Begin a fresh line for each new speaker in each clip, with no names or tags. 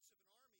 parts of an army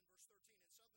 in verse 13. And so.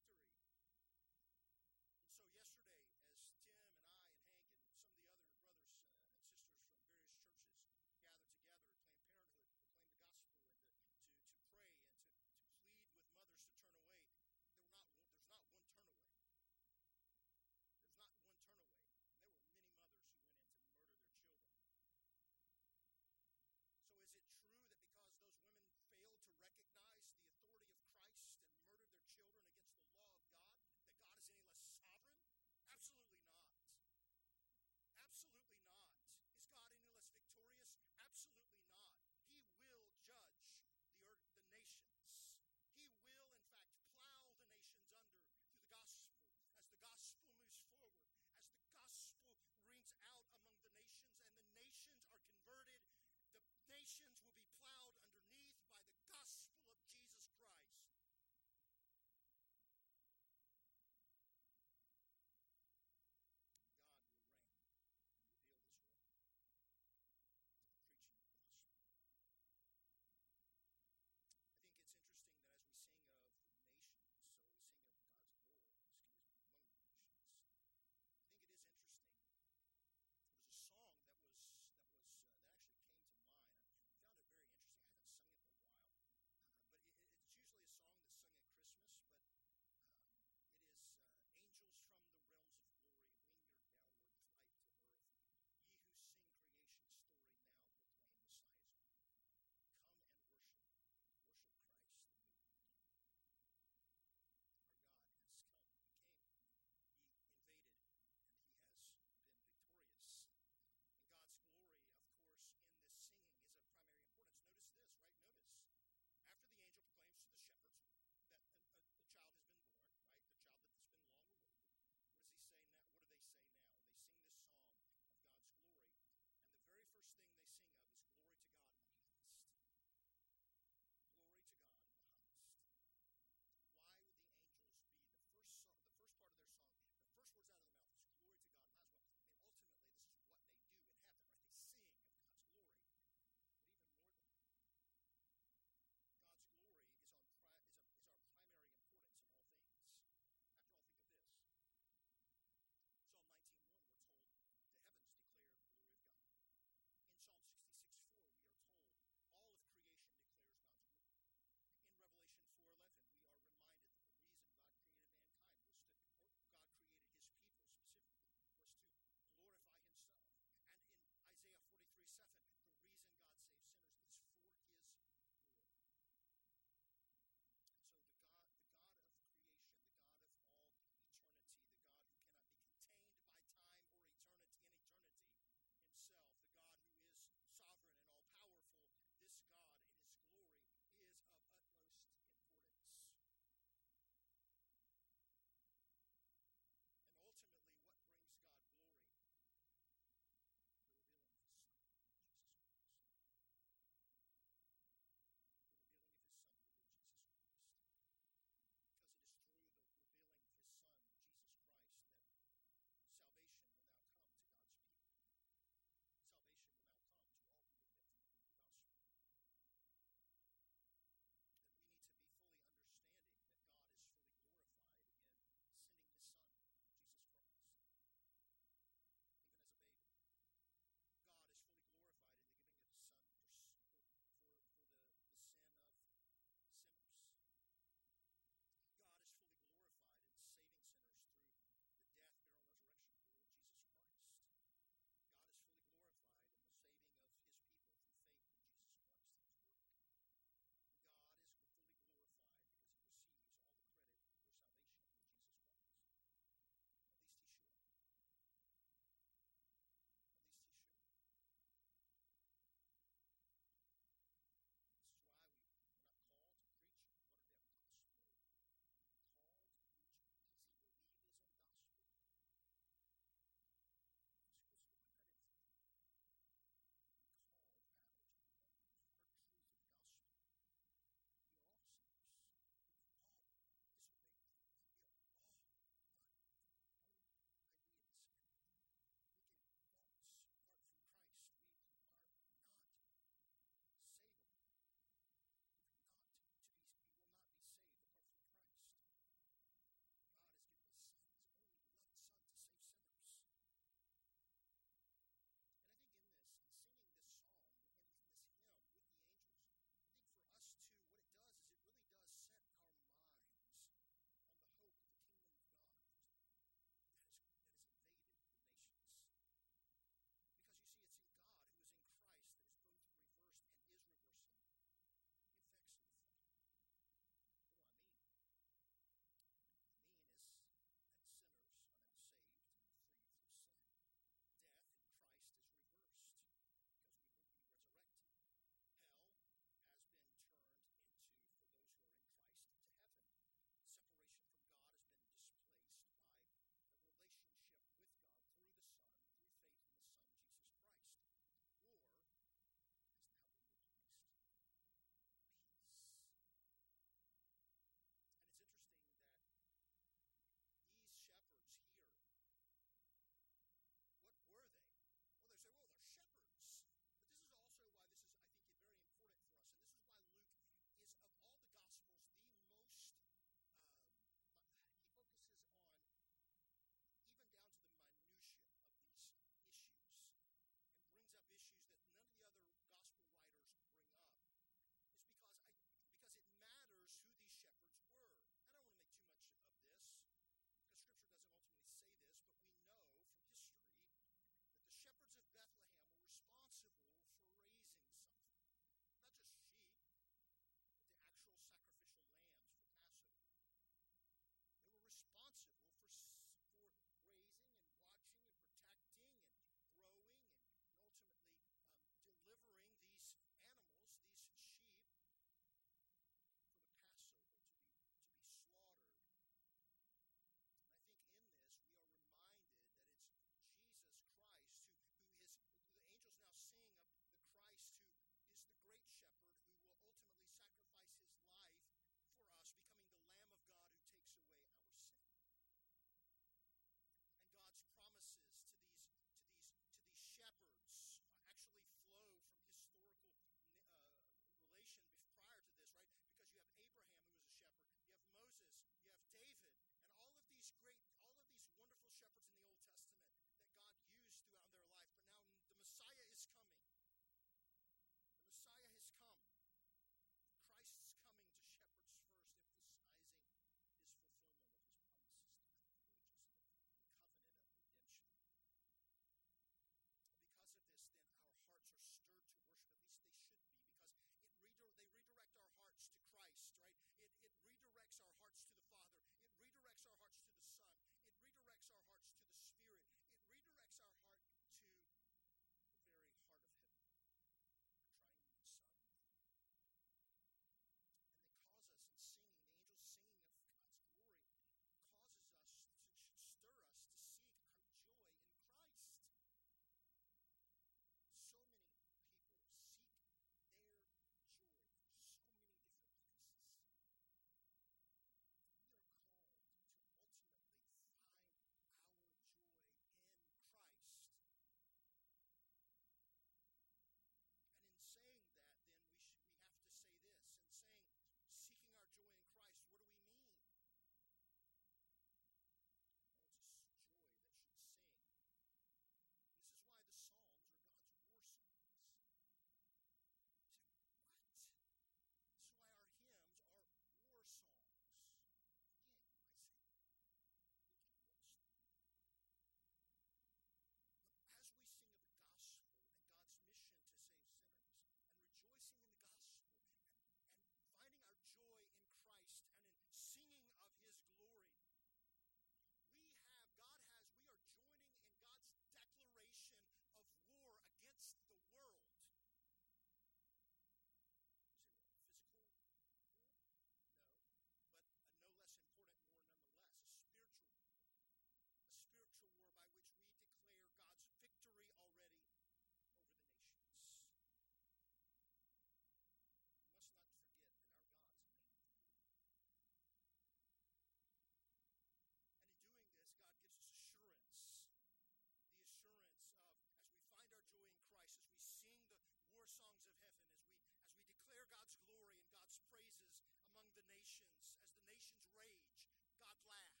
class.